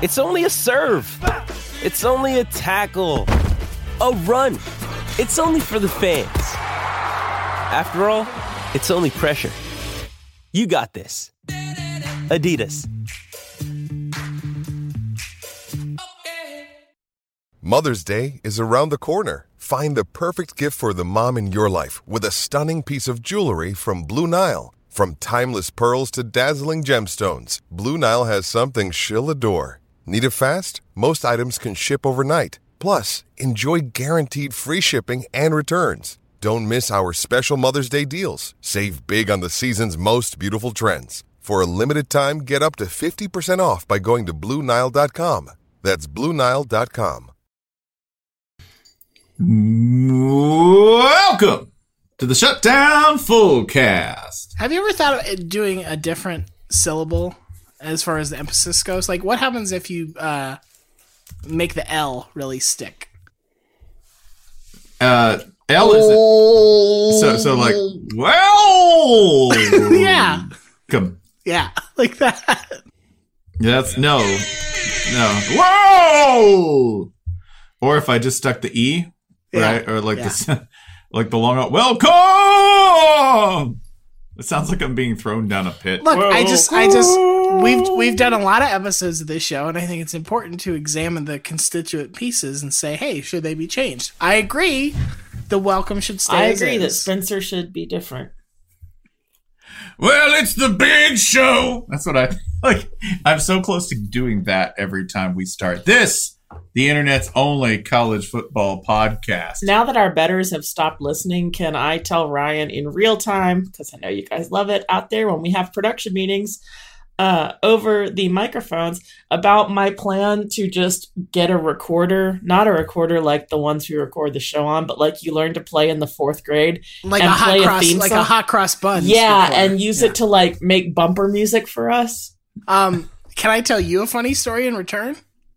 It's only a serve. It's only a tackle, a run. It's only for the fans. After all, it's only pressure. You got this. Adidas. Mother's Day is around the corner. Find the perfect gift for the mom in your life with a stunning piece of jewelry from Blue Nile. From timeless pearls to dazzling gemstones, Blue Nile has something she'll adore. Need it fast? Most items can ship overnight. Plus, enjoy guaranteed free shipping and returns. Don't miss our special Mother's Day deals. Save big on the season's most beautiful trends. For a limited time, get up to 50% off by going to Blue Nile.com. That's Blue Nile.com. Welcome to the Shutdown Fullcast. Have you ever thought of doing a different syllable as far as the emphasis goes? Like, what happens if you uh, make the L really stick? Uh, L is so so like well Yeah, come yeah, like that. that's no no whoa or if I just stuck the e Yeah, right or like yeah. the like the long welcome. It sounds like I'm being thrown down a pit. Look, I just, I just, we've we've done a lot of episodes of this show, and I think it's important to examine the constituent pieces and say, hey, should they be changed? I agree. The welcome should stay. I as agree that is. Spencer should be different. Well, it's the big show. That's what I like. I'm so close to doing that every time we start this, the internet's only college football podcast. Now that our betters have stopped listening, can I tell Ryan in real time, because I know you guys love it out there when we have production meetings uh, over the microphones, about my plan to just get a recorder, not a recorder like the ones we record the show on, but like you learn to play in the fourth grade. like and a hot play a cross, theme like a hot cross bun. Yeah, and use it to like make bumper music for us. Um, can I tell you a funny story in return?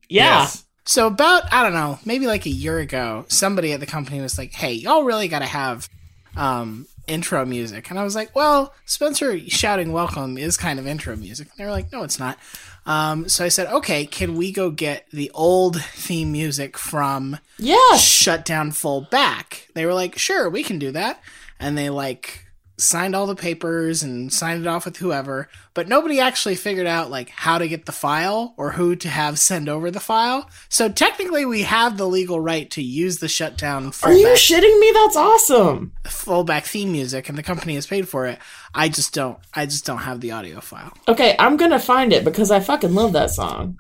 Yeah. Yes. So about I don't know, maybe like a year ago, somebody at the company was like, "Hey, y'all really got to have um intro music." And I was like, "Well, Spencer shouting welcome is kind of intro music." And they were like, "No, it's not." Um, so I said, "Okay, can we go get the old theme music from yeah Shutdown Fullback?" They were like, "Sure, we can do that." And they like signed all the papers and signed it off with whoever, but nobody actually figured out like how to get the file or who to have send over the file. So technically, we have the legal right to use the shutdown for Are you shitting me? That's awesome. fullback theme music, and the company has paid for it. I just don't. I just don't have the audio file. Okay, I'm gonna find it because I fucking love that song.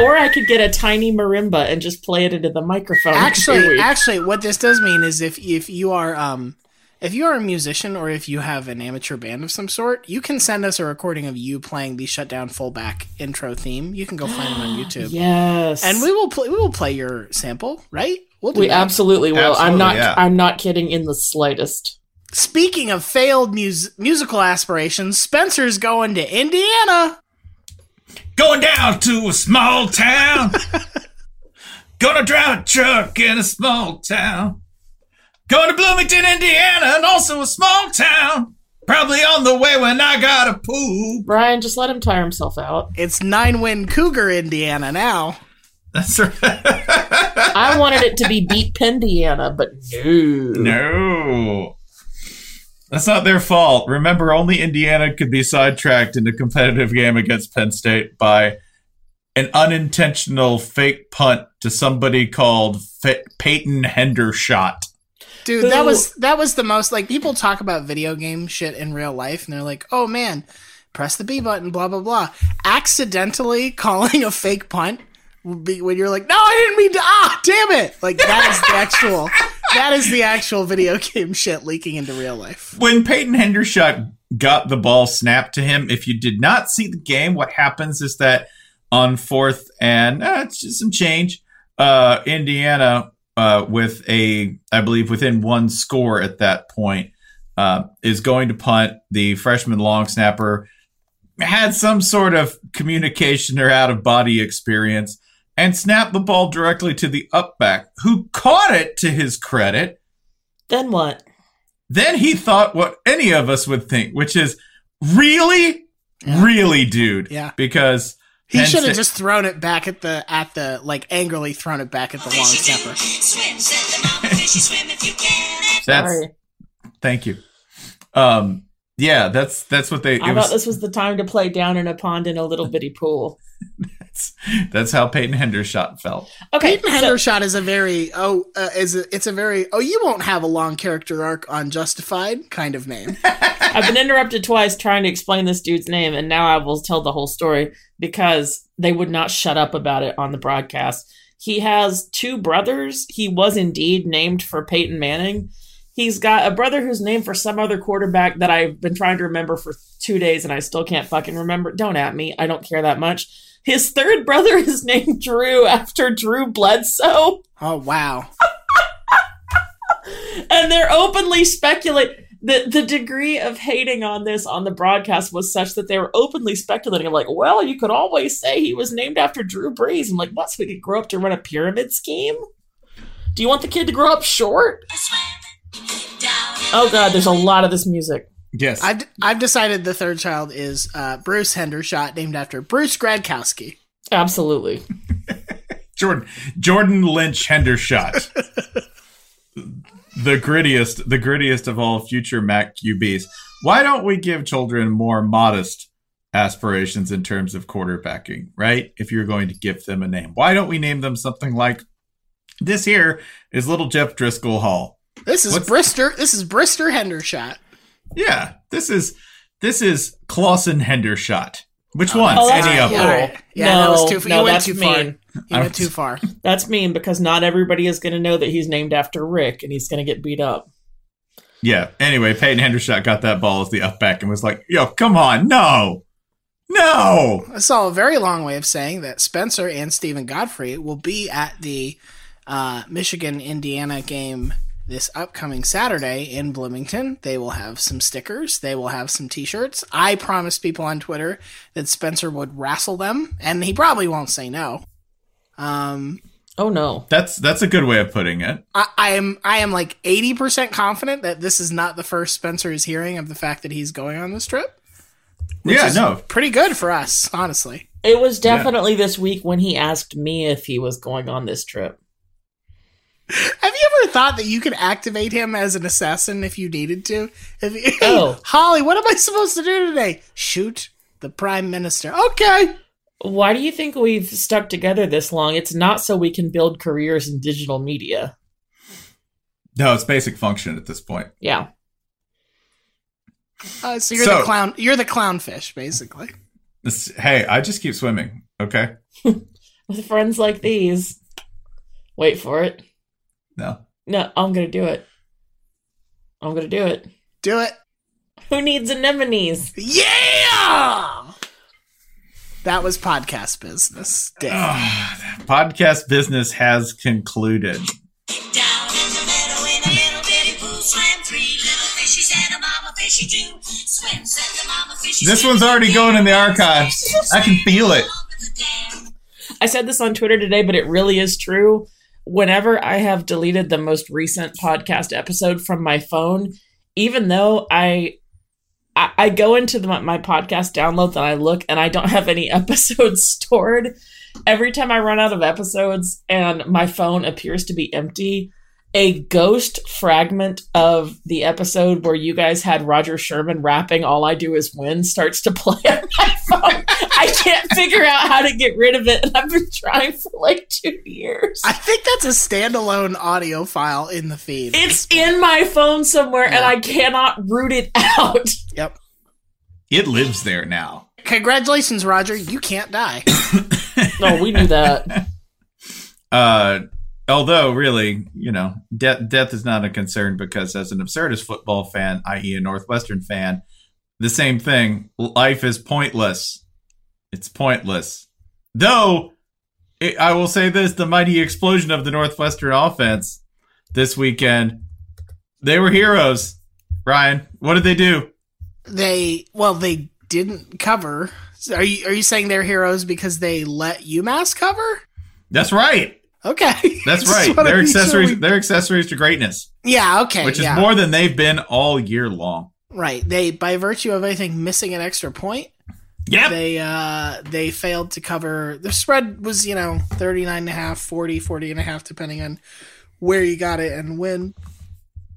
Or I could get a tiny marimba and just play it into the microphone. Actually, actually, what this does mean is if if you are um if you are a musician or if you have an amateur band of some sort, you can send us a recording of you playing the shutdown fullback intro theme. You can go find it on YouTube. yes, And we will play. We will play your sample, right? We'll do we that. absolutely will. I'm not. yeah. I'm not kidding in the slightest. Speaking of failed mus- musical aspirations, Spencer's going to Indiana. Going down to a small town. Gonna drive a truck in a small town. Going to Bloomington, Indiana, and also a small town. Probably on the way when I gotta poop. Brian, just let him tire himself out. It's nine win Cougar, Indiana now. That's right. I wanted it to be beat Pendiana, but no. No. That's not their fault. Remember, only Indiana could be sidetracked in a competitive game against Penn State by an unintentional fake punt to somebody called Fa- Peyton Hendershot. Dude, that was that was the most like people talk about video game shit in real life and they're like, "Oh man, press the B button, blah blah blah." Accidentally calling a fake punt would be when you're like, "No, I didn't mean to." Ah, damn it! Like that is the actual that is the actual video game shit leaking into real life. When Peyton Hendershot got the ball snapped to him, if you did not see the game, what happens is that on fourth and uh, it's just some change, uh, Indiana uh, with a, I believe, within one score at that point, uh, is going to punt. The freshman long snapper had some sort of communication or out of body experience and snapped the ball directly to the upback, who caught it to his credit. Then what? Then he thought what any of us would think, which is really, really, dude. Yeah. Because He should have just thrown it back at the at the like angrily thrown it back at the long snapper. That's Sorry. thank you. Um, yeah, that's that's what they. It I was, thought this was the time to play down in a pond in a little bitty pool. that's how Peyton Hendershot felt. Okay, Peyton so- Hendershot is a very oh uh, is a, it's a very oh you won't have a long character arc on Justified kind of name. I've been interrupted twice trying to explain this dude's name, and now I will tell the whole story because they would not shut up about it on the broadcast. He has two brothers. He was indeed named for Peyton Manning. He's got a brother who's named for some other quarterback that I've been trying to remember for two days and I still can't fucking remember. Don't at me. I don't care that much. His third brother is named Drew after Drew Bledsoe. Oh wow. and they're openly speculate the the degree of hating on this on the broadcast was such that they were openly speculating like well you could always say he was named after drew brees. I'm like what so he could grow up to run a pyramid scheme? Do you want the kid to grow up short? Oh god there's a lot of this music Yes, I've I've decided the third child is uh, Bruce Hendershot, named after Bruce Gradkowski. absolutely Jordan Jordan Lynch Hendershot, the grittiest, the grittiest of all future Mac QBs. Why don't we give children more modest aspirations in terms of quarterbacking? Right, if you're going to give them a name, why don't we name them something like this? Here is little Jeff Driscoll Hall. This is What's- Brister. This is Brister Hendershot. Yeah, this is this is Clausen Hendershot. Which one? Oh, that's Any of them? All right. Yeah, that was too. No, you went that's too far. mean. You went too far. that's mean because not everybody is going to know that he's named after rick and he's going to get beat up Yeah. Anyway, Peyton Hendershot got that ball as the up back and was like, "Yo, come on, no, no." That's all a very long way of saying that Spencer and Steven Godfrey will be at the uh, Michigan Indiana game this upcoming Saturday in Bloomington. They will have some stickers. They will have some T-shirts. I promised people on Twitter that Spencer would wrestle them, and he probably won't say no. Um, oh no That's that's a good way of putting it. I, I am I am like eighty percent confident that this is not the first Spencer is hearing of the fact that he's going on this trip. Yeah, is no. Pretty good for us, honestly. It was definitely this week when he asked me if he was going on this trip. Have you ever thought that you could activate him as an assassin if you needed to? If you, Oh. Holly, what am I supposed to do today? Shoot the prime minister. Okay. Why do you think we've stuck together this long? It's not so we can build careers in digital media. No, it's basic function at this point. Yeah. Uh, so you're So- the clown. You're the clownfish, basically. This, hey, I just keep swimming. Okay. With friends like these. Wait for it. No. No, I'm going to do it. I'm going to do it. Do it. Who needs anemones? Yeah. That was podcast business. Dave. Ah, podcast business has concluded. Down in the meadow in a little bitty pool swam three little fishies and a mama fishy too. Swim, said the mama fishy. This one's already going in the archives. I can feel it. I said this on Twitter today, but it really is true. Whenever I have deleted the most recent podcast episode from my phone, even though I I, I go into the, my podcast downloads and I look and I don't have any episodes stored, every time I run out of episodes and my phone appears to be empty, a ghost fragment of the episode where you guys had Roger Sherman rapping "All I Do Is Win" starts to play on my phone. I can't figure out how to get rid of it, and I've been trying for like two years. I think that's a standalone audio file in the feed. It's in my phone somewhere, and I cannot root it out. Yep. It lives there now. Congratulations, Roger. You can't die. No, we knew that. Uh, although, really, you know, death death is not a concern because, as an absurdist football fan, i.e., a Northwestern fan, the same thing. Life is pointless. It's pointless. Though, it, I will say this: the mighty explosion of the Northwestern offense this weekend, they were heroes. Ryan, what did they do? They well, they didn't cover. So Are you are you saying they're heroes because they let UMass cover? That's right. Okay, That's right. sure accessories. we- They're accessories to greatness, Yeah, okay, which is yeah. more than they've been all year long. right. They by virtue of I think missing an extra point, Yeah. they uh they failed to cover. The spread was you know 39 and a half, 40, 40 and a half, depending on where you got it and when.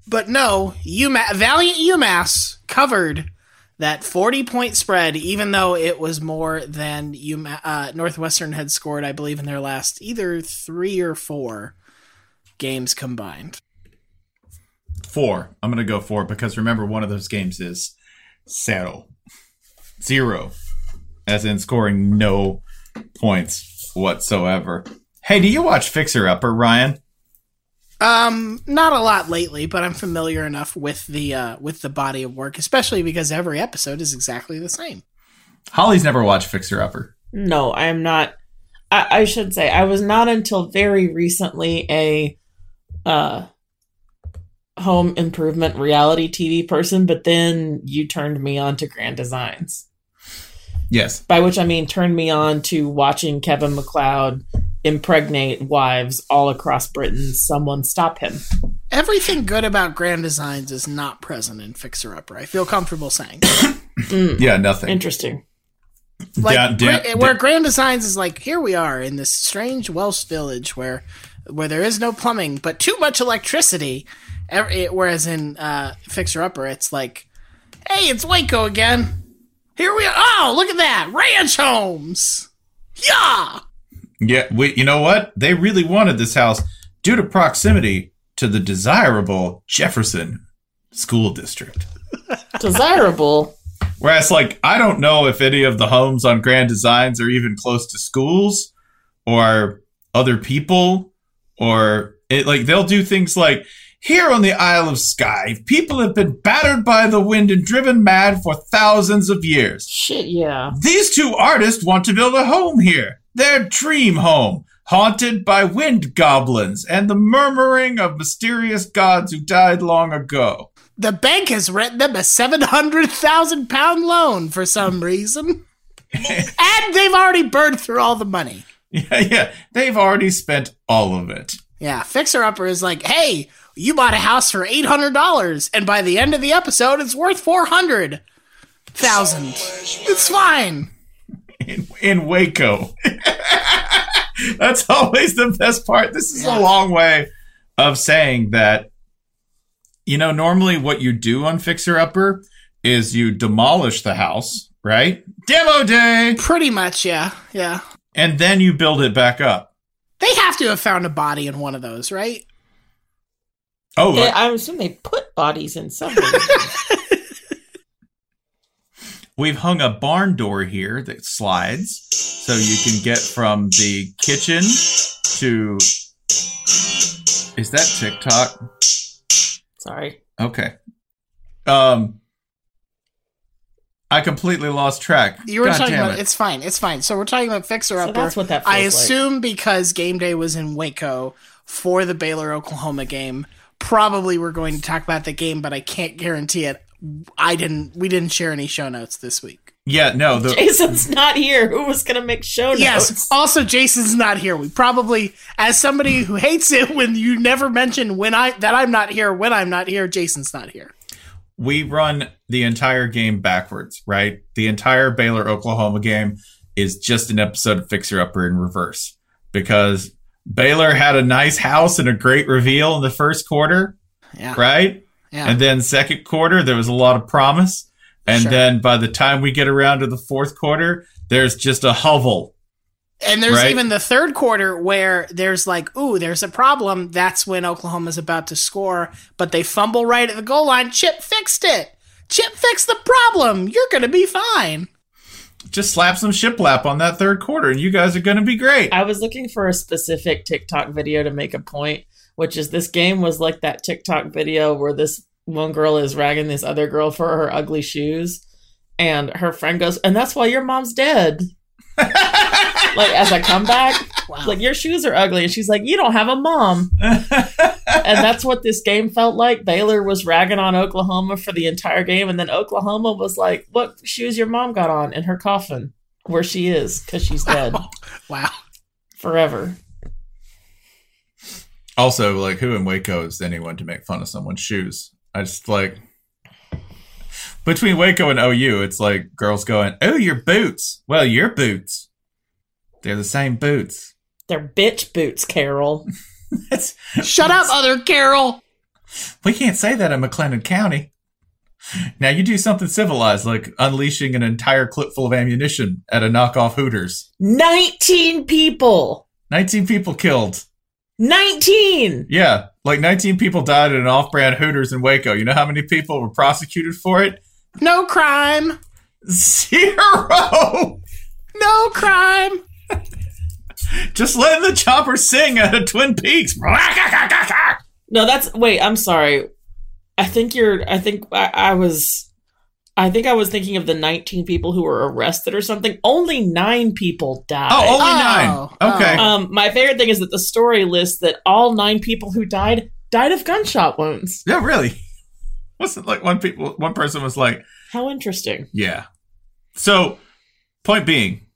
But no, UMass, Valiant UMass covered that 40 point spread, even though it was more than you, uh, Northwestern had scored, I believe, in their last either three or four games combined. Four. I'm going to go four because remember, one of those games is zero. Zero. As in scoring no points whatsoever. Hey, do you watch Fixer Upper, Ryan? Um, not a lot lately, but I'm familiar enough with the uh, with the body of work, especially because every episode is exactly the same. Holly's never watched Fixer Upper. No, I am not. I, I should say I was not until very recently a uh, home improvement reality TV person, but then you turned me on to Grand Designs. Yes. By which I mean turned me on to watching Kevin McCloud impregnate wives all across Britain. Someone stop him. Everything good about Grand Designs is not present in Fixer Upper. I feel comfortable saying. Yeah, nothing. Interesting. like Down- down- Gra- where Grand Designs is like, here we are in this strange Welsh village where where there is no plumbing but too much electricity. Ev- it- Whereas in uh, Fixer Upper, it's like, hey, it's Waco again. Here we are. Oh, look at that ranch homes. Yeah. Yeah, we, you know what? They really wanted this house due to proximity to the desirable Jefferson School District. Desirable. Whereas, like, I don't know if any of the homes on Grand Designs are even close to schools or other people, or it, like they'll do things like here on the Isle of Skye, people have been battered by the wind and driven mad for thousands of years. Shit, yeah. These two artists want to build a home here, their dream home, haunted by wind goblins and the murmuring of mysterious gods who died long ago. The bank has written them a 700,000 pound loan for some reason. and they've already burned through all the money. Yeah, yeah, they've already spent all of it. Yeah, Fixer Upper is like, hey, you bought a house for eight hundred dollars, and by the end of the episode, it's worth four hundred thousand. It's fine. In, in Waco. That's always the best part. This is a long way of saying that, you know, normally what you do on Fixer Upper is you demolish the house, right? Demo day! Pretty much, yeah, yeah. And then you build it back up. They have to have found a body in one of those, right? Oh, Yeah, I assume they put bodies in somewhere. we've hung a barn door here that slides so you can get from the kitchen to. Is that TikTok? Sorry. Okay. Um, I completely lost track. You were God talking about it. it's fine, it's fine. So we're talking about Fixer So Upper. that's what that I feels like. assume because game day was in Waco for the Baylor Oklahoma game. Probably we're going to talk about the game, but I can't guarantee it. I didn't. We didn't share any show notes this week. Yeah, no. The, Jason's not here. Who was going to make show notes? Yes. Also, Jason's not here. We probably, as somebody who hates it when you never mention when I that I'm not here when I'm not here, Jason's not here. we run the entire game backwards, right? The entire Baylor Oklahoma game is just an episode of Fixer Upper in reverse because Baylor had a nice house and a great reveal in the first quarter, Yeah. right? Yeah. And then second quarter, there was a lot of promise. And Sure. then by the time we get around to the fourth quarter, there's just a hovel. And there's Right. even the third quarter where there's like, ooh, there's a problem. That's when Oklahoma's about to score, but they fumble right at the goal line. Chip fixed it. Chip fixed the problem. You're going to be fine. Just slap some shiplap on that third quarter, and you guys are going to be great. I was looking for a specific TikTok video to make a point, which is this game was like that TikTok video where this one girl is ragging this other girl for her ugly shoes, and her friend goes, "And that's why your mom's dead." like as a comeback, Wow. like your shoes are ugly, and she's like, "You don't have a mom," and that's what this game felt like. Baylor was ragging on Oklahoma for the entire game, and then Oklahoma was like, "What shoes your mom got on in her coffin, where she is, because she's dead wow. forever." Also, like, who in Waco is anyone to make fun of someone's shoes? I just like between Waco and OU, it's like girls going, "Oh, your boots." Well, your boots. They're the same boots. They're bitch boots, Carol. That's, Shut up, other Carol. we can't say that in McLennan County. Now you do something civilized, like unleashing an entire clip full of ammunition at a knockoff Hooters. 19 people. Nineteen people killed. 19. Yeah, like 19 people died at an off-brand Hooters in Waco. You know how many people were prosecuted for it? No crime. Zero. No crime. Just letting the chopper sing out of Twin Peaks. No, that's wait, I'm sorry. I think you're I think I, I was I think I was thinking of the 19 people who were arrested or something. Only 9 people died. Oh, only Oh, nine. Okay. Um my favorite thing is that the story lists that all 9 people who died died of gunshot wounds. yeah, really. Wasn't like one people. One person was like, How interesting. "Yeah." So, point being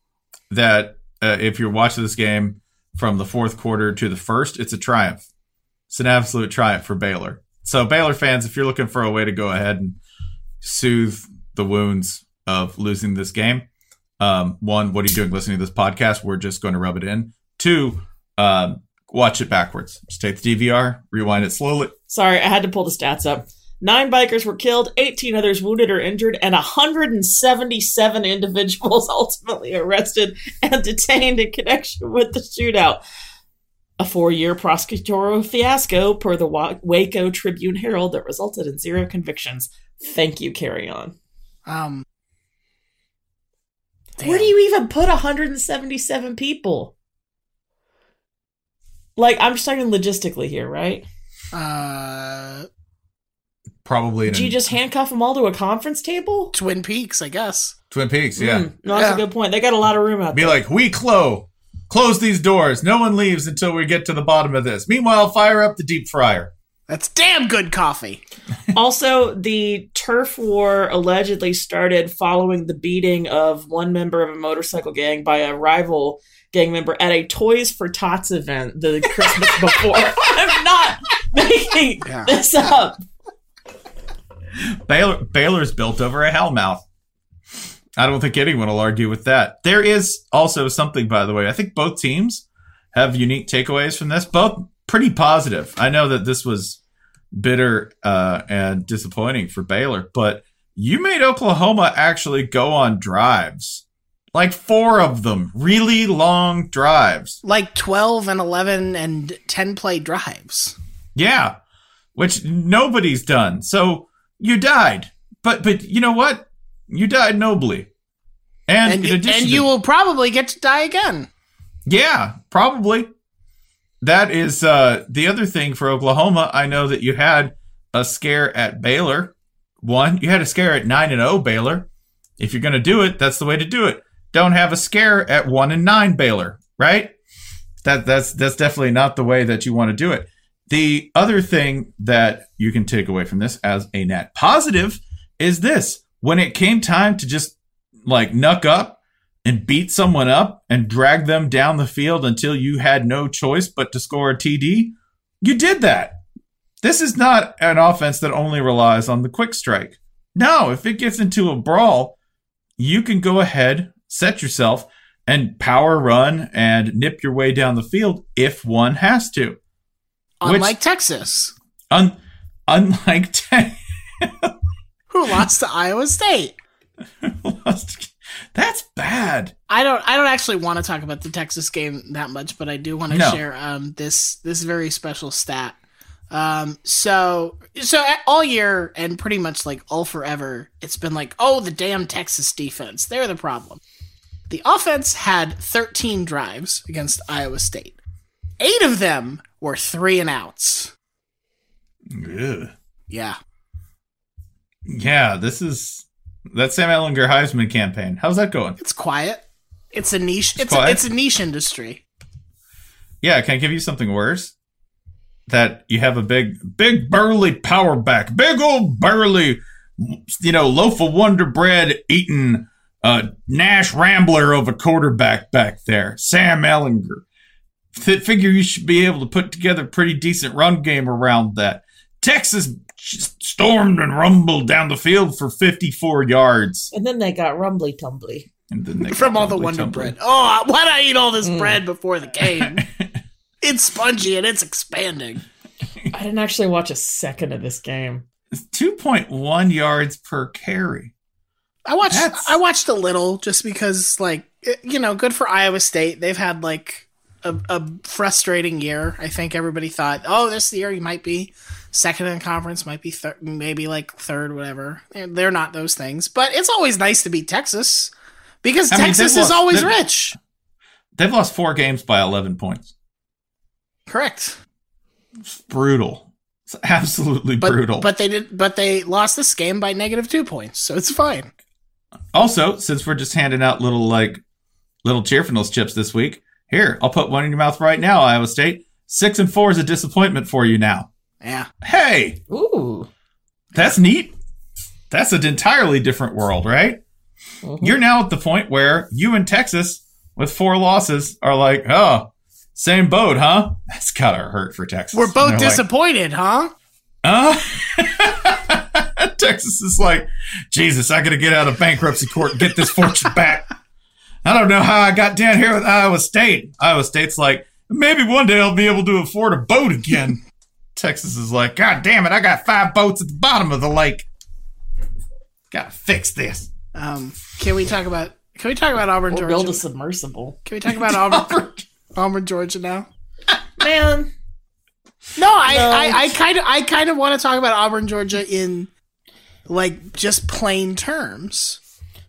that uh, if you're watching this game from the fourth quarter to the first, it's a triumph. It's an absolute triumph for Baylor. So, Baylor fans, if you're looking for a way to go ahead and soothe the wounds of losing this game, um, one, what are you doing listening to this podcast? We're just going to rub it in. Two, um, watch it backwards. Just take the DVR, rewind it slowly. Sorry, I had to pull the stats up. Nine bikers were killed, 18 others wounded or injured, and 177 individuals ultimately arrested and detained in connection with the shootout. A four year prosecutorial fiasco, per the Waco Tribune Herald, that resulted in zero convictions. Thank you, carry on. Um. Where do you even put 177 people? Like, I'm just talking logistically here, right? Uh, Probably in Do you just handcuff them all to a conference table? Twin Peaks, I guess. Twin Peaks, yeah. Mm, no, that's Yeah. a good point. They got a lot of room out Be there. Be like, we close, close these doors. No one leaves until we get to the bottom of this. Meanwhile, fire up the deep fryer. That's damn good coffee. also, the turf war allegedly started following the beating of one member of a motorcycle gang by a rival gang member at a Toys for Tots event the Christmas before. I'm not making Yeah. this up. Baylor, Baylor's built over a hellmouth. I don't think anyone will argue with that. There is also something, by the way. I think both teams have unique takeaways from this. Both pretty positive. I know that this was bitter uh, and disappointing for Baylor, but you made Oklahoma actually go on drives, like four of them, really long drives. Like 12 and 11 and 10 play drives. Yeah, which nobody's done. So you died, but but you know what? You died nobly, and, And, addition, and to- you will probably get to die again. yeah, probably. That is uh, the other thing for Oklahoma. I know that you had a scare at Baylor. One, you had a scare at nine and zero Baylor. If you're going to do it, that's the way to do it. Don't have a scare at one and nine Baylor, right? That that's that's definitely not the way that you want to do it. The other thing that you can take away from this as a net positive is this: when it came time to just like knuck up and beat someone up and drag them down the field until you had no choice but to score a TD, you did that. This is not an offense that only relies on the quick strike. No, if it gets into a brawl, you can go ahead, set yourself, and power run and nip your way down the field if one has to. Unlike Texas, Un- unlike Te- who lost to Iowa State. That's bad. I don't. I don't actually want to talk about the Texas game that much, but I do want to No. share um, this this very special stat. Um, so so all year and pretty much like all forever, it's been like, oh, the damn Texas defense, they're the problem. The offense had 13 drives against Iowa State. Eight of them were three and outs. Yeah. Yeah, this is that Sam Ehlinger Heisman campaign. How's that going? It's quiet. It's a niche. It's, quiet? a, it's a niche industry. Yeah, can I give you something worse? That you have a big, big burly power back, big old burly, you know, loaf of Wonder Bread eating uh, Nash Rambler of a quarterback back there, Sam Ehlinger. F- figure you should be able to put together a pretty decent run game around that. Texas stormed and rumbled down the field for 54 yards. And then they got rumbly tumbly. And then they From all the rumbly Wonder tumbly. Bread. Oh, why did I eat all this mm. bread before the game? it's spongy and it's expanding. I didn't actually watch a second of this game. It's 2.1 yards per carry. I watched. That's- I watched a little just because, like, eh, you know, good for Iowa State. They've had like a, a frustrating year. I think everybody thought, oh, this year you might be second in conference, might be third, maybe like third, whatever. They're, they're not those things, but it's always nice to beat Texas because I Texas they've is lost- always they've- rich. They've lost four games by 11 points. Correct. It's brutal. It's absolutely But brutal. but they did. But they lost this game by negative two points, so it's fine. also, since we're just handing out little like little cheerfulness chips this week, here I'll put one in your mouth right now. Iowa State six and four is a disappointment for you now. Yeah. Hey, Ooh. that's neat. That's an entirely different world, right? Mm-hmm. You're now at the point where you and Texas with four losses are like, oh, same boat, huh? That's gotta hurt for Texas. We're both And they're like, disappointed, huh? Uh, Texas is like, Jesus, I got to get out of bankruptcy court and get this fortune back. I don't know how I got down here with Iowa State. Iowa State's like, maybe one day I'll be able to afford a boat again. Texas is like, God damn it, I got five boats at the bottom of the lake. Gotta fix this. Um, can we talk about? Can we talk about Auburn, Or Georgia? build a submersible. Can we talk about Auburn, Auburn, Georgia now? Man, No, I, No. I, I kind of, I kind of want to talk about Auburn, Georgia in like just plain terms.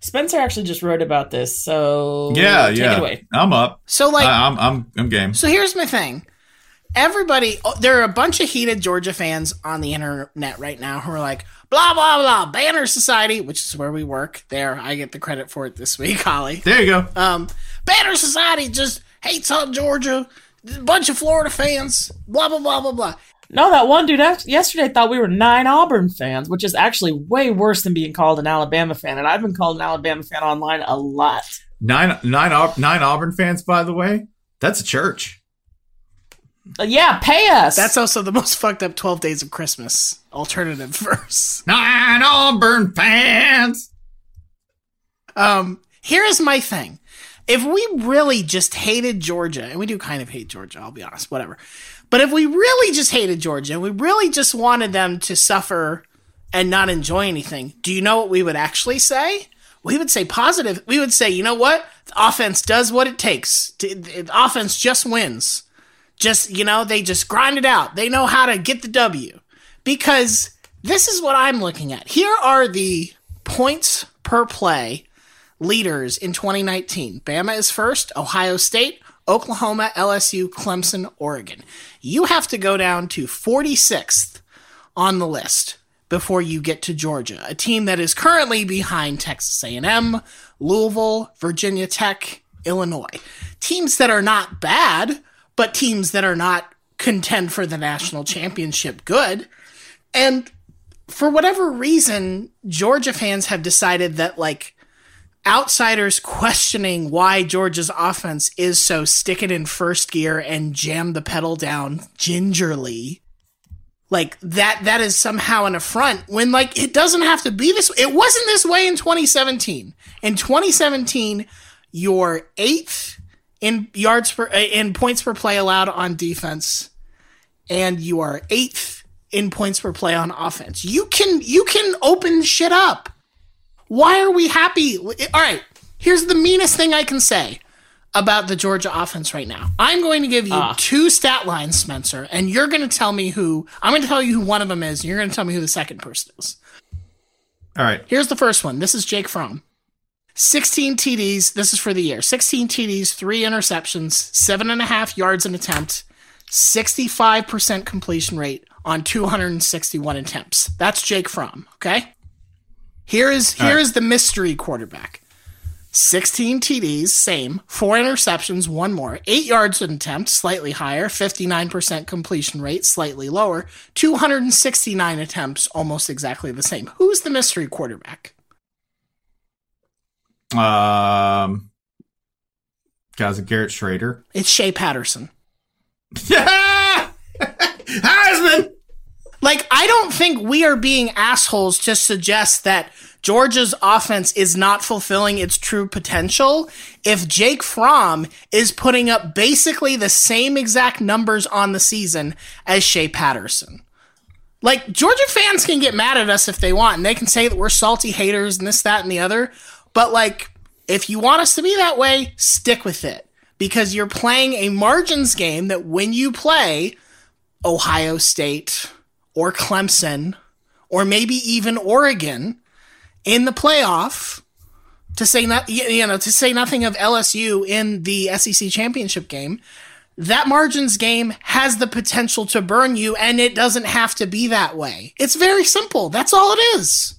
Spencer actually just wrote about this, so Yeah, take yeah. it away. I'm up. So like, I, I'm, I'm, I'm game. so here's my thing. Everybody, oh, there are a bunch of heated Georgia fans on the internet right now who are like, blah blah blah, Banner Society, which is where we work. There, I get the credit for it this week, Holly. There you go. Um, Banner Society just hates on Georgia. A bunch of Florida fans. Blah blah blah blah blah. No, that one dude yesterday thought we were nine Auburn fans, which is actually way worse than being called an Alabama fan. And I've been called an Alabama fan online a lot. Nine, nine, nine Auburn fans, by the way. That's a church. Uh, yeah, pay us. That's also the most fucked up 12 Days of Christmas alternative verse. Nine Auburn fans. Um, here's my thing. If we really just hated Georgia, and we do kind of hate Georgia, I'll be honest, whatever. But if we really just hated Georgia, and we really just wanted them to suffer and not enjoy anything, do you know what we would actually say? We would say positive. We would say, you know what? The offense does what it takes. To, the offense just wins. Just, you know, they just grind it out. They know how to get the W. Because this is what I'm looking at. Here are the points per play leaders in 2019. Bama is first, Ohio State, Oklahoma, LSU, Clemson, Oregon. You have to go down to 46th on the list before you get to Georgia, a team that is currently behind Texas A&M, Louisville, Virginia Tech, Illinois. Teams that are not bad, but teams that are not contend for the national championship good. And for whatever reason, Georgia fans have decided that like outsiders questioning why Georgia's offense is so stick it in first gear and jam the pedal down gingerly. Like that that is somehow an affront when like it doesn't have to be this it wasn't this way in 2017. In 2017, You're eighth in yards per uh, in points per play allowed on defense, and you are eighth in points per play on offense. You can you can open shit up. Why are we happy? All right, here's the meanest thing I can say about the Georgia offense right now. I'm going to give you Ah. two stat lines, Spencer, and you're going to tell me who I'm going to tell you who one of them is, and you're going to tell me who the second person is. All right. Here's the first one. This is Jake Fromm. 16 TDs. This is for the year. 16 TDs, three interceptions, seven and a half yards an attempt, 65% completion rate on 261 attempts. That's Jake Fromm. Okay. Here is here is the mystery quarterback. 16 TDs, same. Four interceptions, one more. Eight yards an attempt, slightly higher. 59% completion rate, slightly lower. 269 attempts, almost exactly the same. Who's the mystery quarterback? Um, guys, a Garrett Shrader. It's Shea Patterson. Yeah, Heisman. Like, I don't think we are being assholes to suggest that Georgia's offense is not fulfilling its true potential if Jake Fromm is putting up basically the same exact numbers on the season as Shea Patterson. Like, Georgia fans can get mad at us if they want, and they can say that we're salty haters and this, that, and the other. But, like, if you want us to be that way, stick with it. Because you're playing a margins game that when you play Ohio State or Clemson or maybe even Oregon in the playoff, to say not you know to say nothing of LSU in the SEC championship game, that margins game has the potential to burn you, and it doesn't have to be that way. It's very simple. That's all it is.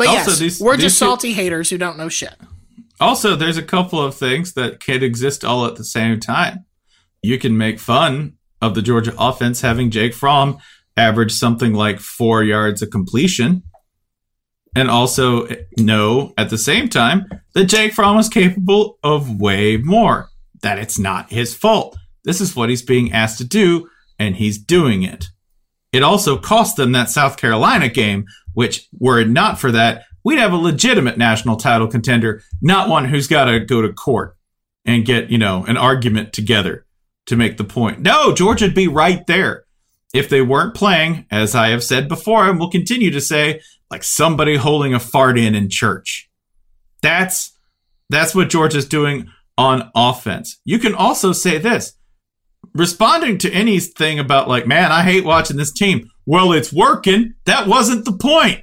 But Also, yes, these- we're these just two- salty haters who don't know shit. Also, there's a couple of things that can exist all at the same time. You can make fun of the Georgia offense having Jake Fromm average something like four yards of completion, and also know at the same time that Jake Fromm is capable of way more. That it's not his fault. This is what he's being asked to do, and he's doing it. It also cost them that South Carolina game, which, were it not for that, we'd have a legitimate national title contender, not one who's got to go to court and get, you know, an argument together to make the point. No, Georgia'd be right there if they weren't playing, as I have said before and will continue to say, like somebody holding a fart in in church. That's that's what Georgia's doing on offense. You can also say this responding to anything about like, man, I hate watching this team. Well, it's working. That wasn't the point.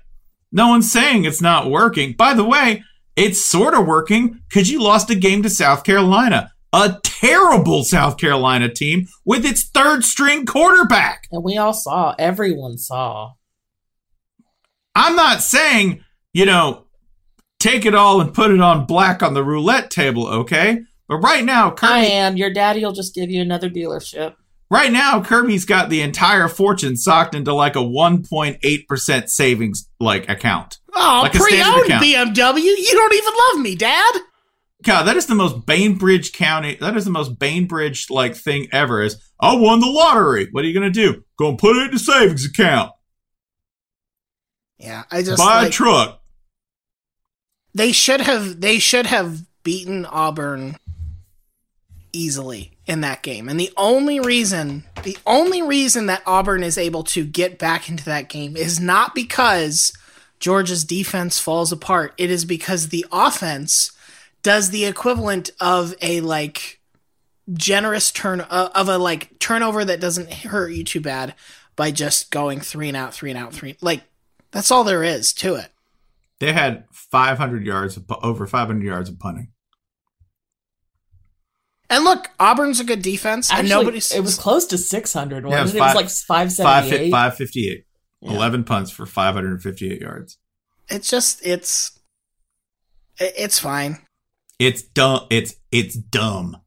No one's saying it's not working. By the way, it's sort of working because you lost a game to South Carolina, a terrible South Carolina team with its third string quarterback. And we all saw, everyone saw. I'm not saying, you know, take it all and put it on black on the roulette table, okay? But right now, Kirby, I am. Your daddy will just give you another dealership. Right now, Kirby's got the entire fortune socked into like a 1.8% savings like account. Oh, Like a pre-owned. BMW. You don't even love me, Dad. God, that is the most Bainbridge County. That is the most Bainbridge like thing ever. Is I won the lottery. What are you gonna do? Go and put it in the savings account. Yeah, I just Buy a truck. they should have they should have beaten Auburn easily in that game. And the only reason the only reason that Auburn is able to get back into that game is not because Georgia's defense falls apart. It is because the offense does the equivalent of a like generous turn uh, of a like turnover that doesn't hurt you too bad by just going three and out, three and out, three. Like that's all there is to it. They had 500 yards of over 500 yards of punting. And look, Auburn's a good defense, and Actually, nobody's. it was close to 600, Yeah, wasn't it it? was It was like Five, 578. 558. Yeah. 11 punts for 558 yards. It's just it's. It's fine. It's dumb. It's it's dumb.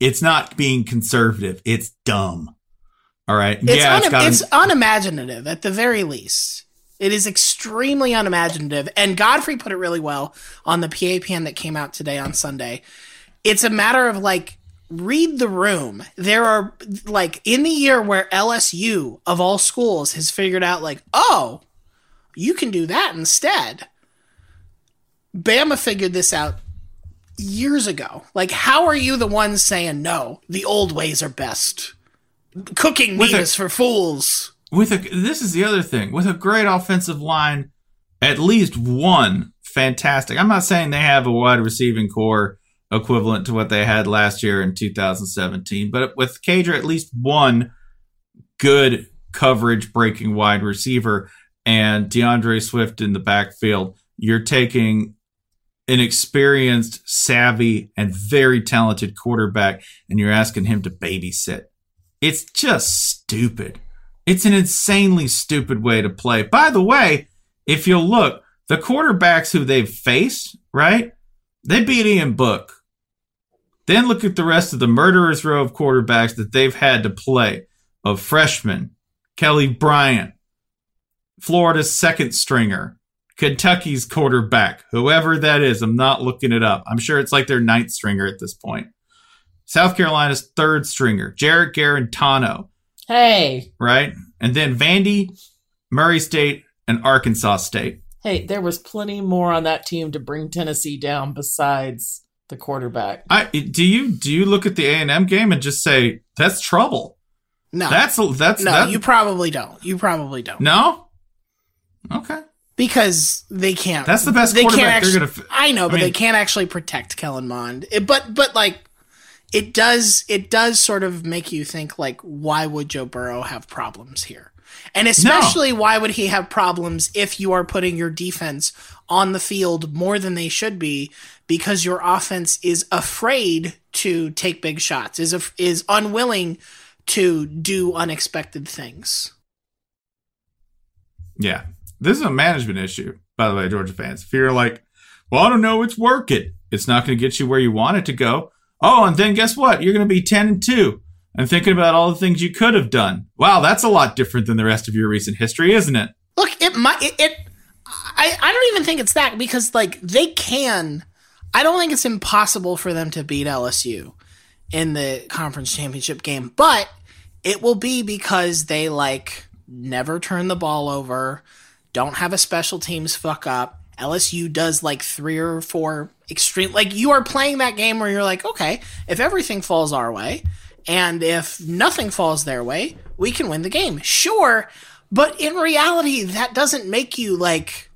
It's not being conservative. It's dumb. All right. It's, yeah, un- got it's unimaginative at the very least. It is extremely unimaginative, and Godfrey put it really well on the PAPN that came out today on Sunday. It's a matter of like read the room. There are like in the year where LSU of all schools has figured out like, oh, you can do that instead. Bama figured this out years ago. Like, how are you the ones saying no? The old ways are best. Cooking meat is for fools. with a this is the other thing with a great offensive line at least one fantastic i'm not saying they have a wide receiving corps equivalent to what they had last year in 2017 but with Cager at least one good coverage breaking wide receiver and D'Andre Swift in the backfield you're taking an experienced savvy and very talented quarterback and you're asking him to babysit it's just stupid it's an insanely stupid way to play. By the way, if you'll look, the quarterbacks who they've faced, right? They beat Ian Book. Then look at the rest of the murderer's row of quarterbacks that they've had to play of freshmen, Kelly Bryant, Florida's second stringer, Kentucky's quarterback, whoever that is. I'm not looking it up. I'm sure it's like their ninth stringer at this point. South Carolina's third stringer, Jarrett Guarantano Hey, right? And then Vandy, Murray State, and Arkansas State. hey, there was plenty more on that team to bring Tennessee down besides the quarterback. I do you do you look at the A and M game and just say that's trouble? No, That's that's no. that, you probably don't. You probably don't. no. Okay, because they can't. That's the best They can't quarterback they're actually. gonna I know, I but they can't actually protect Kellen Mond. It, but but like, it does. It does sort of make you think like, why would Joe Burrow have problems here? And especially, why would he have problems if you are putting your defense on the field more than they should be because your offense is afraid to take big shots, is af- is unwilling to do unexpected things. yeah. This is a management issue, by the way, Georgia fans. If you're like, well, I don't know, it's working. It's not going to get you where you want it to go. Oh, and then guess what? You're going to be ten and two. And thinking about all the things you could have done. Wow, that's a lot different than the rest of your recent history, isn't it? Look, it might it, it I I don't even think it's that because like they can I don't think it's impossible for them to beat LSU in the conference championship game, but it will be because they like never turn the ball over, don't have a special teams fuck up. LSU does like three or four extreme like you are playing that game where you're like, okay, if everything falls our way and if nothing falls their way, we can win the game. Sure, but in reality that doesn't make you like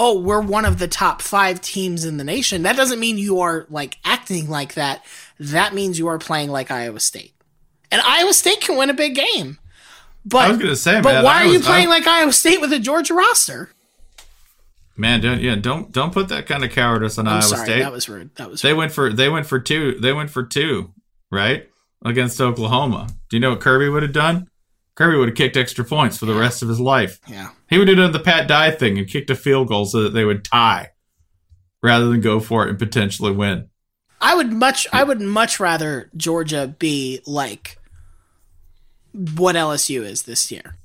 oh, we're one of the top 5 teams in the nation. That doesn't mean you are like acting like that. That means you are playing like Iowa State. And Iowa State can win a big game. But I was gonna say, but man, why I are you playing I- like Iowa State with a Georgia roster? Man, don't yeah, don't don't put that kind of cowardice on I'm Iowa sorry, State. that was rude. That was they went for they went for two. They went for two, right? Against Oklahoma. Do you know what Kirby would have done? Kirby would have kicked extra points for the rest of his life. Yeah. He would have done the Pat Dye thing and kicked a field goal so that they would tie rather than go for it and potentially win. I would much I would much rather Georgia be like what LSU is this year.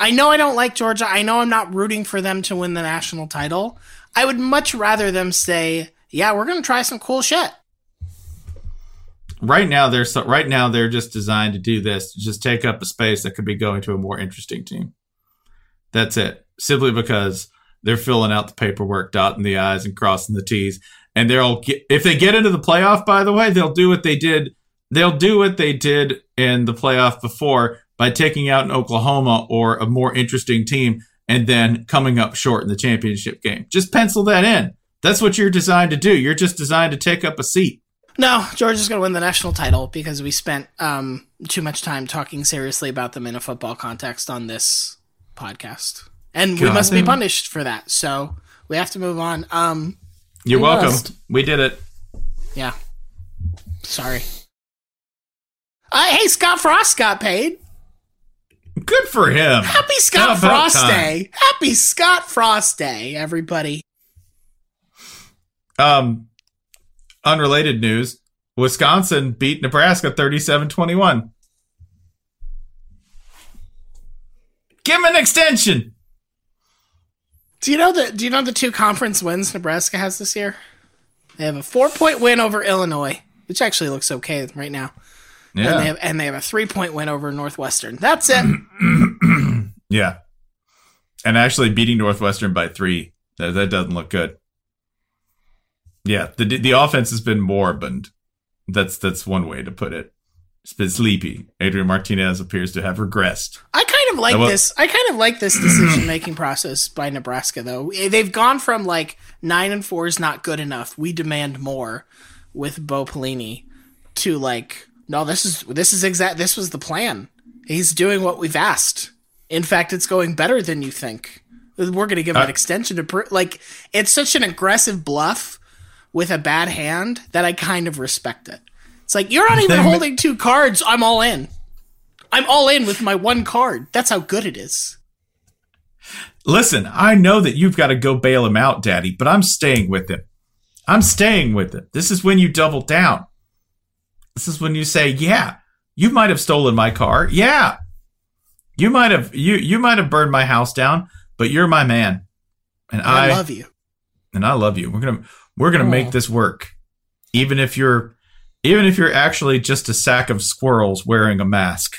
I know I don't like Georgia. I know I'm not rooting for them to win the national title. I would much rather them say, "Yeah, we're going to try some cool shit." Right now they're so, right now they're just designed to do this, just take up a space that could be going to a more interesting team. That's it. Simply because they're filling out the paperwork, dotting the i's and crossing the t's, and they'll if they get into the playoff. By the way, they'll do what they did. They'll do what they did in the playoff before by taking out an Oklahoma or a more interesting team, and then coming up short in the championship game. Just pencil that in. That's what you're designed to do. You're just designed to take up a seat. No, Georgia's going to win the national title because we spent um, too much time talking seriously about them in a football context on this podcast, and we must be punished for that. So we have to move on. Um, You're We welcome. must. We did it. Yeah. Sorry. Uh, hey, Scott Frost got paid. Good for him. Happy Scott Frost time? Day. Happy Scott Frost Day, everybody. Um, unrelated news: Wisconsin beat Nebraska 37-21. Give him an extension. Do you know the do you know the two conference wins Nebraska has this year? They have a four point win over Illinois, which actually looks okay right now. And they Yeah, have and they have a three point win over Northwestern. That's it. yeah. And actually beating Northwestern by three. That, that doesn't look good. Yeah, the the offense has been moribund. That's that's one way to put it. It's been sleepy. Adrian Martinez appears to have regressed. I kind of like this. I kind of like this decision making process by Nebraska, though. They've gone from like nine and four is not good enough. We demand more with Bo Pelini to like no. This is this is exact. This was the plan. He's doing what we've asked. In fact, it's going better than you think. We're going to give him an Uh, extension to pr- like. It's such an aggressive bluff with a bad hand that I kind of respect it. It's like you're not even holding two cards. I'm all in. I'm all in with my one card. That's how good it is. Listen, I know that you've got to go bail him out, Daddy, but I'm staying with him. I'm staying with him. This is when you double down. This is when you say, "Yeah, you might have stolen my car. Yeah, you might have you you might have burned my house down, but you're my man, and I, I, love you. And I love you. We're gonna we're gonna Aw. make oh. this work, even if you're even if you're actually just a sack of squirrels wearing a mask."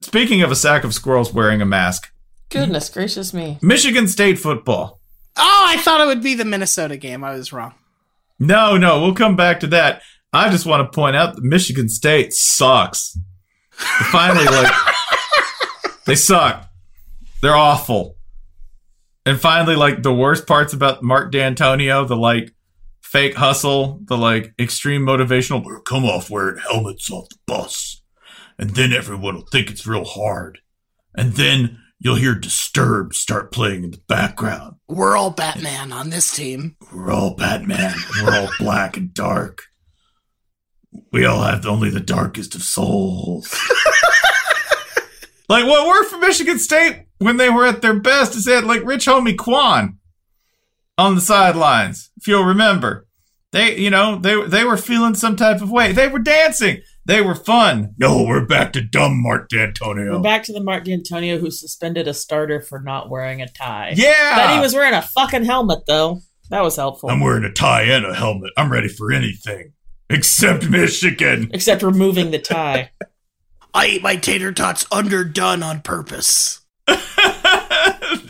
Speaking of a sack of squirrels wearing a mask, Goodness gracious me. Michigan State football. Oh, I thought it would be the Minnesota game. I was wrong. No, no, we'll come back to that. I just want to point out that Michigan State sucks. They finally, like, they suck. They're awful. And finally, like, the worst parts about Mark Dantonio, the like fake hustle, the like extreme motivational, "We'll come off wearing helmets off the bus. And then everyone will think it's real hard. And then you'll hear Disturbed start playing in the background. We're all Batman on this team. We're all Batman. We're all black and dark. We all have only the darkest of souls. like what worked for Michigan State when they were at their best is they had like Rich Homie Quan on the sidelines. If you'll remember, they you know they they were feeling some type of way. They were dancing. They were fun. No, we're back to dumb Mark Dantonio. We're back to the Mark Dantonio who suspended a starter for not wearing a tie. Yeah. But he was wearing a fucking helmet though. That was helpful. I'm wearing a tie and a helmet. I'm ready for anything except Michigan. Except removing the tie. I eat my tater tots underdone on purpose.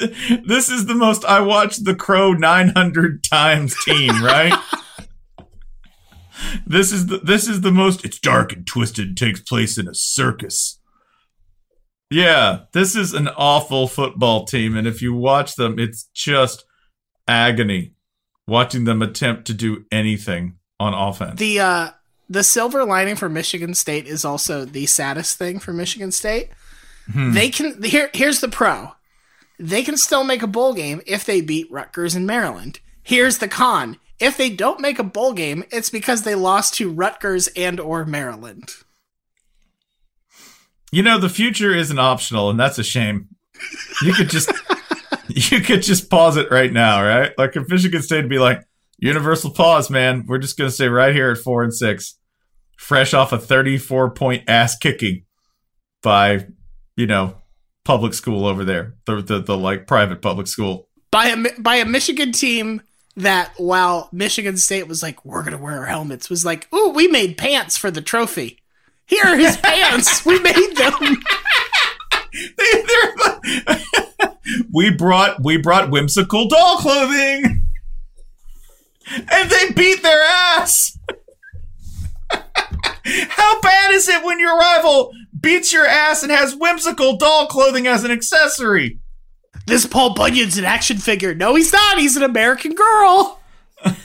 this is the most I watched The Crow 900 times team, right? this is the this is the most it's dark and twisted and takes place in a circus. Yeah, this is an awful football team and if you watch them it's just agony watching them attempt to do anything on offense. The uh the silver lining for Michigan State is also the saddest thing for Michigan State. Hmm. They can here here's the pro. They can still make a bowl game if they beat Rutgers and Maryland. Here's the con. If they don't make a bowl game, it's because they lost to Rutgers and or Maryland. You know, the future isn't optional, and that's a shame. You could just you could just pause it right now, right? Like if Michigan State would be like, universal pause, man. We're just gonna stay right here at four and six. Fresh off a thirty-four point ass kicking by, you know, public school over there. The the, the like private public school. By a by a Michigan team that while Michigan State was like, we're gonna wear our helmets, was like, ooh, we made pants for the trophy. Here are his pants. We made them. we brought we brought whimsical doll clothing. And they beat their ass. How bad is it when your rival beats your ass and has whimsical doll clothing as an accessory? This Paul Bunyan's an action figure. No, he's not. He's an American girl.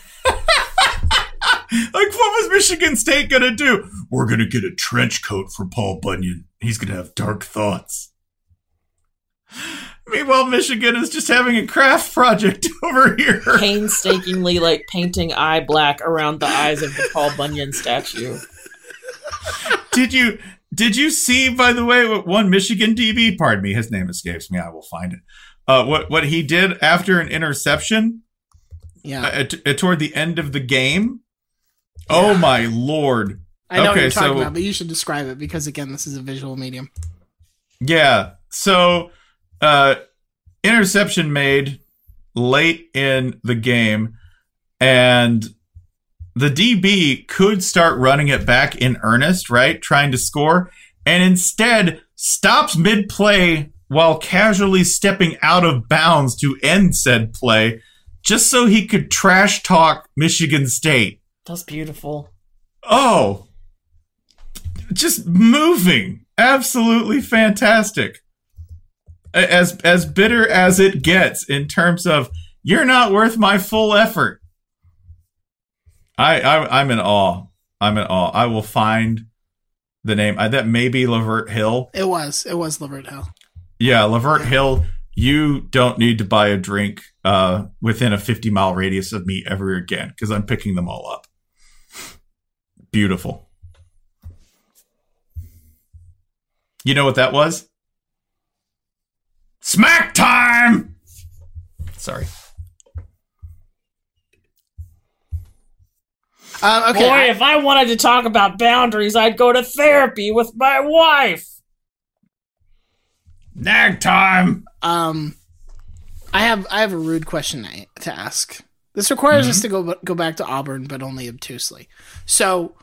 Like, what was Michigan State gonna do? We're gonna get a trench coat for Paul Bunyan. He's gonna have dark thoughts. Meanwhile, Michigan is just having a craft project over here. Painstakingly like painting eye black around the eyes of the Paul Bunyan statue. did you did you see by the way what one Michigan DB, pardon me, his name escapes me, I will find it. Uh, what what he did after an interception Yeah. uh, toward the end of the game? Oh my lord. I know what you're talking so about, but you should describe it because again, this is a visual medium. Yeah. So, uh, interception made late in the game, and the DB could start running it back in earnest, right? Trying to score, and instead stops mid play while casually stepping out of bounds to end said play, just so he could trash talk Michigan State. That's beautiful. Oh, just moving. Absolutely fantastic. As as bitter as it gets in terms of you're not worth my full effort. I, I I'm in awe. I'm in awe. I will find the name. I, that may be Lavert Hill. It was. It was Lavert Hill. Yeah, Lavert Hill. You don't need to buy a drink uh, within a 50 mile radius of me ever again because I'm picking them all up. Beautiful. You know what that was? Smack time! Sorry. Um, okay. Boy, I- if I wanted to talk about boundaries, I'd go to therapy with my wife. Nag time! Um, I have I have a rude question I- to ask. This requires us to go go back to Auburn, but only obtusely. So,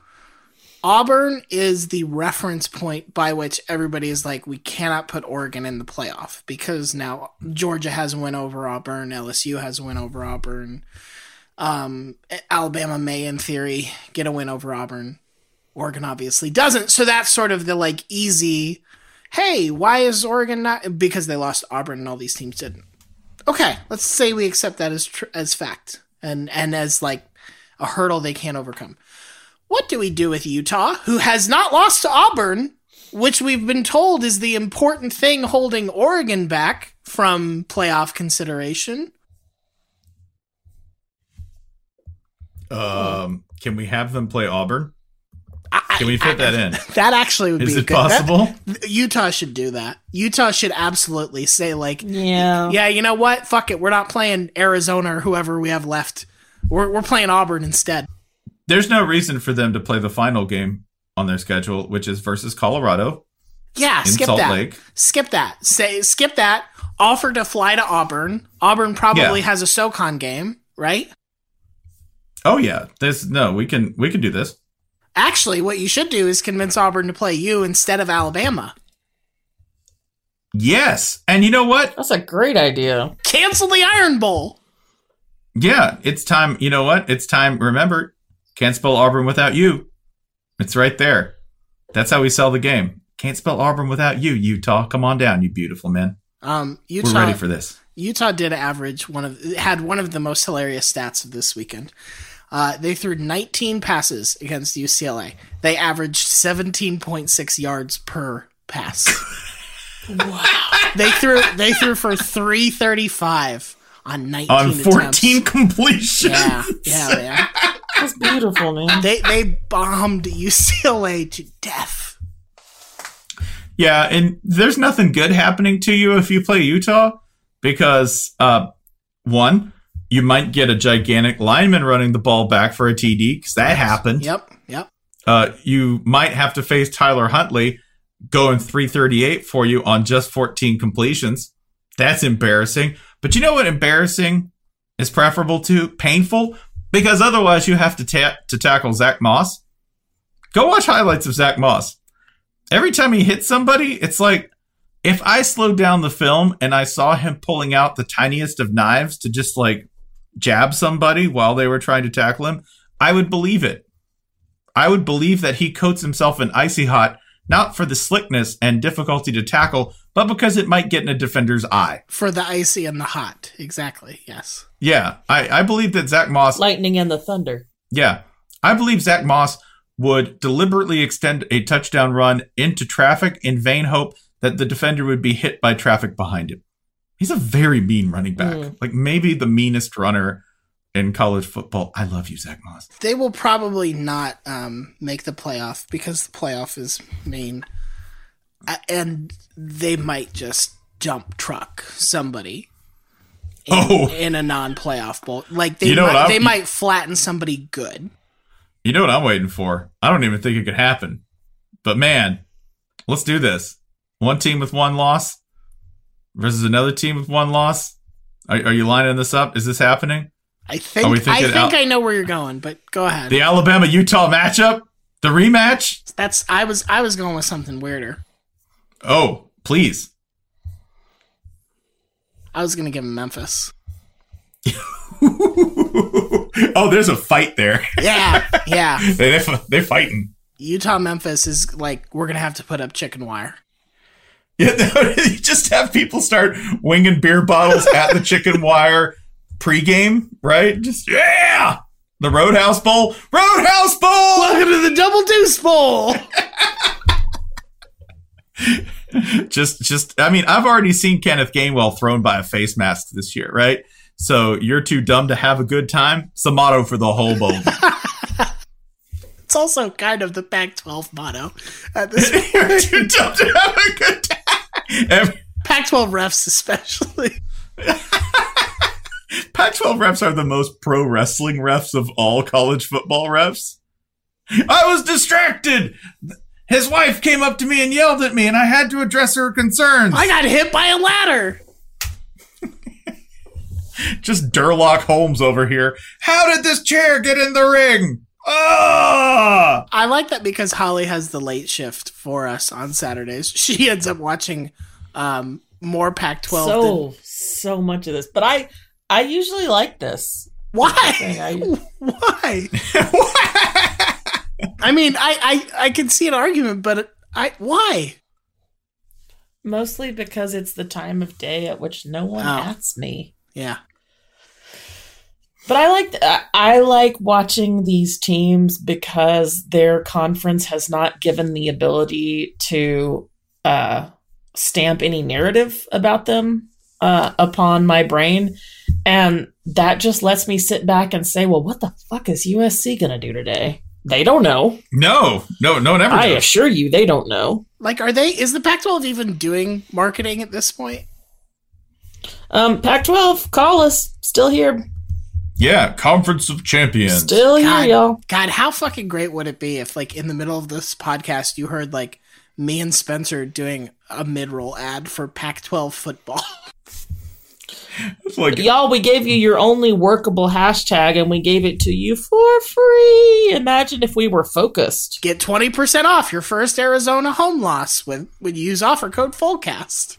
Auburn is the reference point by which everybody is like, we cannot put Oregon in the playoff because now Georgia has a win over Auburn, LSU has a win over Auburn, um, Alabama may, in theory, get a win over Auburn. Oregon obviously doesn't. So that's sort of the like easy hey, why is Oregon not? Because they lost Auburn and all these teams didn't. Okay, let's say we accept that as tr- as fact and and as like a hurdle they can't overcome. What do we do with Utah, who has not lost to Auburn, which we've been told is the important thing holding Oregon back from playoff consideration? Um, can we have them play Auburn? Can we fit that in? That actually would Is be it good. That- possible? Utah should do that. Utah should absolutely say like, Yeah. yeah, you know what? Fuck it. We're not playing Arizona or whoever we have left. We're we're playing Auburn instead. There's no reason for them to play the final game on their schedule, which is versus Colorado Yeah, in skip Salt that. Lake. Skip that. Say skip that. Offer to fly to Auburn. Auburn probably Yeah. has a SoCon game, right? Oh yeah, there's no. We can we can do this. Actually, what you should do is convince Auburn to play you instead of Alabama. Yes, and you know what? That's a great idea. Cancel the Iron Bowl. Yeah, it's time. You know what? It's time. Remember, can't spell Auburn without you. It's right there. That's how we sell the game. Can't spell Auburn without you, Utah. Come on down, you beautiful men. Um, Utah, We're ready for this. Utah did average one of had one of the most hilarious stats of this weekend. Uh, they threw 19 passes against UCLA. They averaged 17.6 yards per pass. wow! They threw they threw for 335 on 19 On 14 attempts. completions. Yeah, yeah, man. That's beautiful, man. They they bombed UCLA to death. Yeah, and there's nothing good happening to you if you play Utah because uh one, you might get a gigantic lineman running the ball back for a TD because that happened. Yep, yep. Uh, you might have to face Tyler Huntley going 338 for you on just 14 completions. That's embarrassing. But you know what embarrassing is preferable to painful because otherwise you have to ta- to tackle Zach Moss. Go watch highlights of Zach Moss. Every time he hits somebody, it's like if I slowed down the film and I saw him pulling out the tiniest of knives to just like jab somebody while they were trying to tackle him, I would believe it. I would believe that he coats himself in icy hot, not for the slickness and difficulty to tackle, but because it might get in a defender's eye. For the icy and the hot. Exactly. Yes. Yeah, I, I believe that Zach Moss Lightning and the thunder. Yeah. I believe Zach Moss would deliberately extend a touchdown run into traffic in vain hope that the defender would be hit by traffic behind him. He's a very mean running back. Mm. Like maybe the meanest runner in college football. I love you, Zach Moss. They will probably not um, make the playoff because the playoff is Maine, A- and they might just dump truck somebody in, Oh. in a non-playoff bowl. Like they you know might, they might flatten somebody good. You know what I'm waiting for? I don't even think it could happen. But man, let's do this. One team with one loss versus another team with one loss. Are, are you lining this up? Is this happening? I think I think Al- I know where you're going, but go ahead. The Alabama Utah matchup? The rematch? That's I was I was going with something weirder. Oh, please. I was gonna give him Memphis. oh, there's a fight there. Yeah, yeah. they, they, they're fighting. Utah Memphis is like we're gonna have to put up chicken wire. Yeah, you just have people start winging beer bottles at the chicken wire pregame, right? Just yeah, the Roadhouse Bowl, Roadhouse Bowl. Welcome to the Double Deuce Bowl. just, just. I mean, I've already seen Kenneth Gainwell thrown by a face mask this year, right? So you're too dumb to have a good time. It's the motto for the whole bowl. It's also kind of the Pac-12 motto at this you're too dumb to have a good time. Every, Pac-12 refs, especially. Pac-12 refs are the most pro wrestling refs of all college football refs. I was distracted. His wife came up to me and yelled at me, and I had to address her concerns. I got hit by a ladder. Just Durlock Holmes over here. How did this chair get in the ring? Ah! I like that because Holly has the late shift for us on Saturdays. She ends up watching um, more Pac-12. so than, so much of this, but I I usually like this. why? I, Why? I mean, I, I I can see an argument, but I why? mostly because it's the time of day at which no one Oh. asks me. Yeah. But I like I like watching these teams because their conference has not given the ability to uh, stamp any narrative about them uh, upon my brain, and that just lets me sit back and say, "Well, what the fuck is USC gonna do today?" They don't know. No, no, no one ever I does. assure you, they don't know. Like, are they? Is the Pac-12 even doing marketing at this point? Um, Pac-12, call us. Still here. Yeah, Conference of Champions. Still here, God, y'all. God, how fucking great would it be if, like, in the middle of this podcast, you heard like me and Spencer doing a mid-roll ad for Pac-12 football? It's like Y'all, we gave you your only workable hashtag and we gave it to you for free. Imagine if we were focused. Get twenty percent off your first Arizona home loss with when you use offer code Fullcast.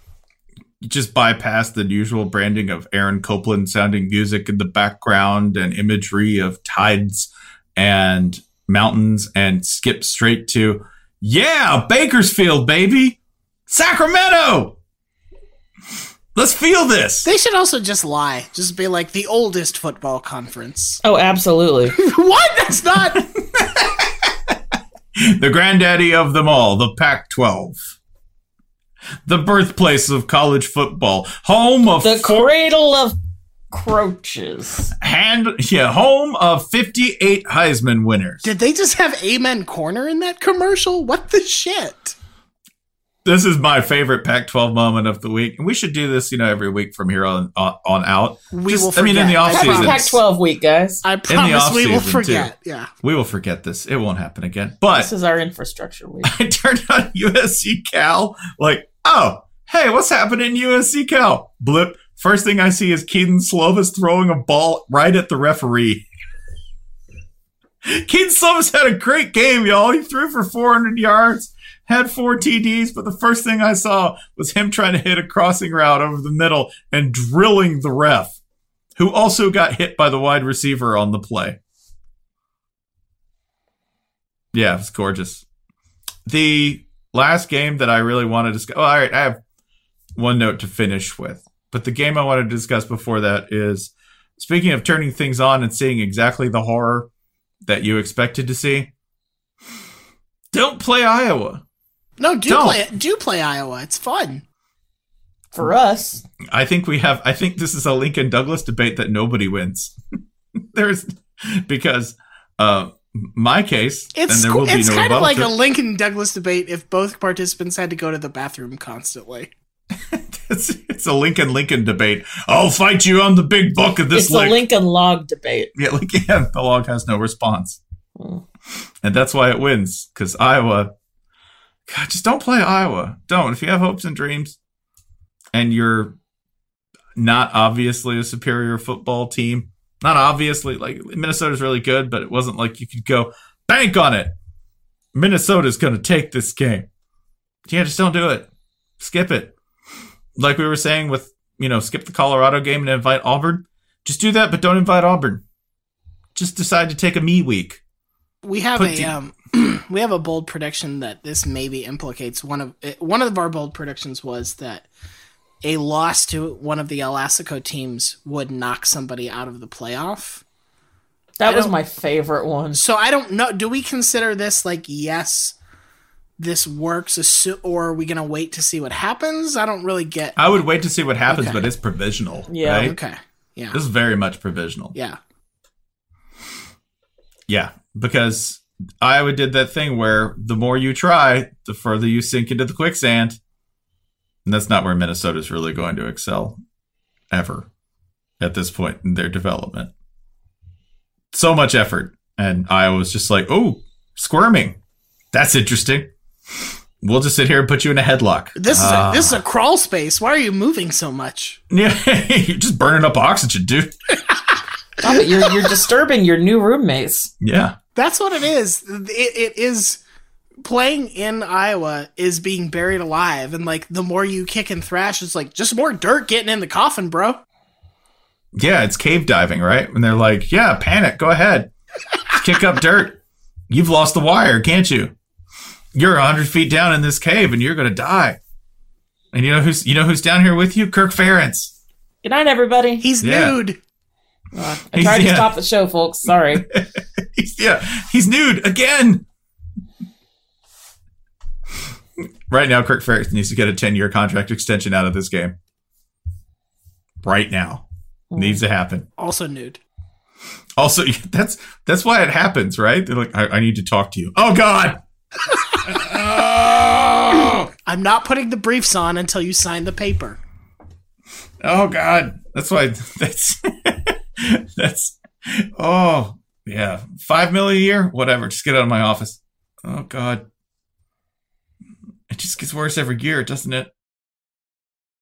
Just bypass the usual branding of Aaron Copland sounding music in the background and imagery of tides and mountains and skip straight to, yeah, Bakersfield, baby! Sacramento! Let's feel this! They should also just lie, just be like the oldest football conference. Oh, absolutely. what? That's not. The granddaddy of them all, the Pac 12. The birthplace of college football. Home of the cradle of croaches. hand yeah, home of 58 Heisman winners. Did they just have Amen Corner in that commercial? What the shit? This is my favorite Pac-12 moment of the week, and we should do this, you know, every week from here on on, on out. We Just- will I mean, in the off I Happy promise. season, Pac 12 week, guys. I promise we will forget. too. Yeah. we will forget this. It won't happen again. But This is our infrastructure week. I turned on USC Cal, like, oh, hey, what's happening in USC Cal? Blip. First thing I see is Kedon Slovis throwing a ball right at the referee. Kedon Slovis had a great game, y'all. He threw for 400 yards, had four TDs, but the first thing I saw was him trying to hit a crossing route over the middle and drilling the ref, who also got hit by the wide receiver on the play. Yeah, it was gorgeous. The last game that I really want to discuss. Oh, all right, I have one note to finish with. But the game I want to discuss before that is speaking of turning things on and seeing exactly the horror that you expected to see. Don't play Iowa. No, do Don't. play do play Iowa. It's fun. For us, I think we have. I think this is a Lincoln Douglas debate that nobody wins. There's because uh, my case, It's and there will be no. it's no kind of like to- a Lincoln Douglas debate if both participants had to go to the bathroom constantly. it's, it's a Lincoln Lincoln debate. I'll fight you on the big book of this it's a. Lincoln log debate. Yeah, like yeah, the log has no response, and that's why it wins. Because Iowa, God, just don't play Iowa. Don't. If you have hopes and dreams, and you're not obviously a superior football team, not obviously like Minnesota's really good, but it wasn't like you could go bank on it. Minnesota's going to take this game. Yeah, just don't do it. Skip it. Like we were saying with you know, skip the Colorado game and invite Auburn Just do that, but don't invite Auburn. Just decide to take a me week. We have Put a the- um, we have a bold prediction that this maybe implicates one of eh, one of our bold predictions was that a loss to one of the El Assico teams would knock somebody out of the playoff. That I was my favorite one. So I don't know. Do we consider this like yes, this works, or are we gonna wait to see what happens? I don't really get. I would wait to see what happens, Okay. but it's provisional. Yeah. right? Okay. Yeah. This is very much provisional. Yeah. Yeah, because Iowa did that thing where the more you try, the further you sink into the quicksand. And that's not where Minnesota is really going to excel ever at this point in their development. So much effort. And Iowa's just like, oh, squirming. That's interesting. We'll just sit here and put you in a headlock. This is Ah. a, this is a crawl space. Why are you moving so much? Yeah, you're just burning up oxygen, dude. Stop it. You're, you're disturbing your new roommates. Yeah. That's what it is. It, it is playing in Iowa is being buried alive, and like the more you kick and thrash, it's like just more dirt getting in the coffin, bro. Yeah, it's cave diving, right? And they're like, yeah, panic, go ahead. Kick up dirt. You've lost the wire, can't you? You're 100 feet down in this cave and you're going to die. And you know who's you know who's down here with you? Kirk Ferentz. Good night, everybody. He's Yeah. nude. Uh, I tried to Yeah. stop the show, folks. Sorry. He's, yeah, he's nude again. Right now, Kirk Ferentz needs to get a 10 year contract extension out of this game. Right now. Hmm. Needs to happen. Also nude. Also, that's that's why it happens, right? They're like, I, I need to talk to you. Oh God! I'm not putting the briefs on until you sign the paper. Oh God! That's why. That's that's. Oh yeah, Five million a year, whatever. Just get out of my office. Oh God! It just gets worse every year, doesn't it?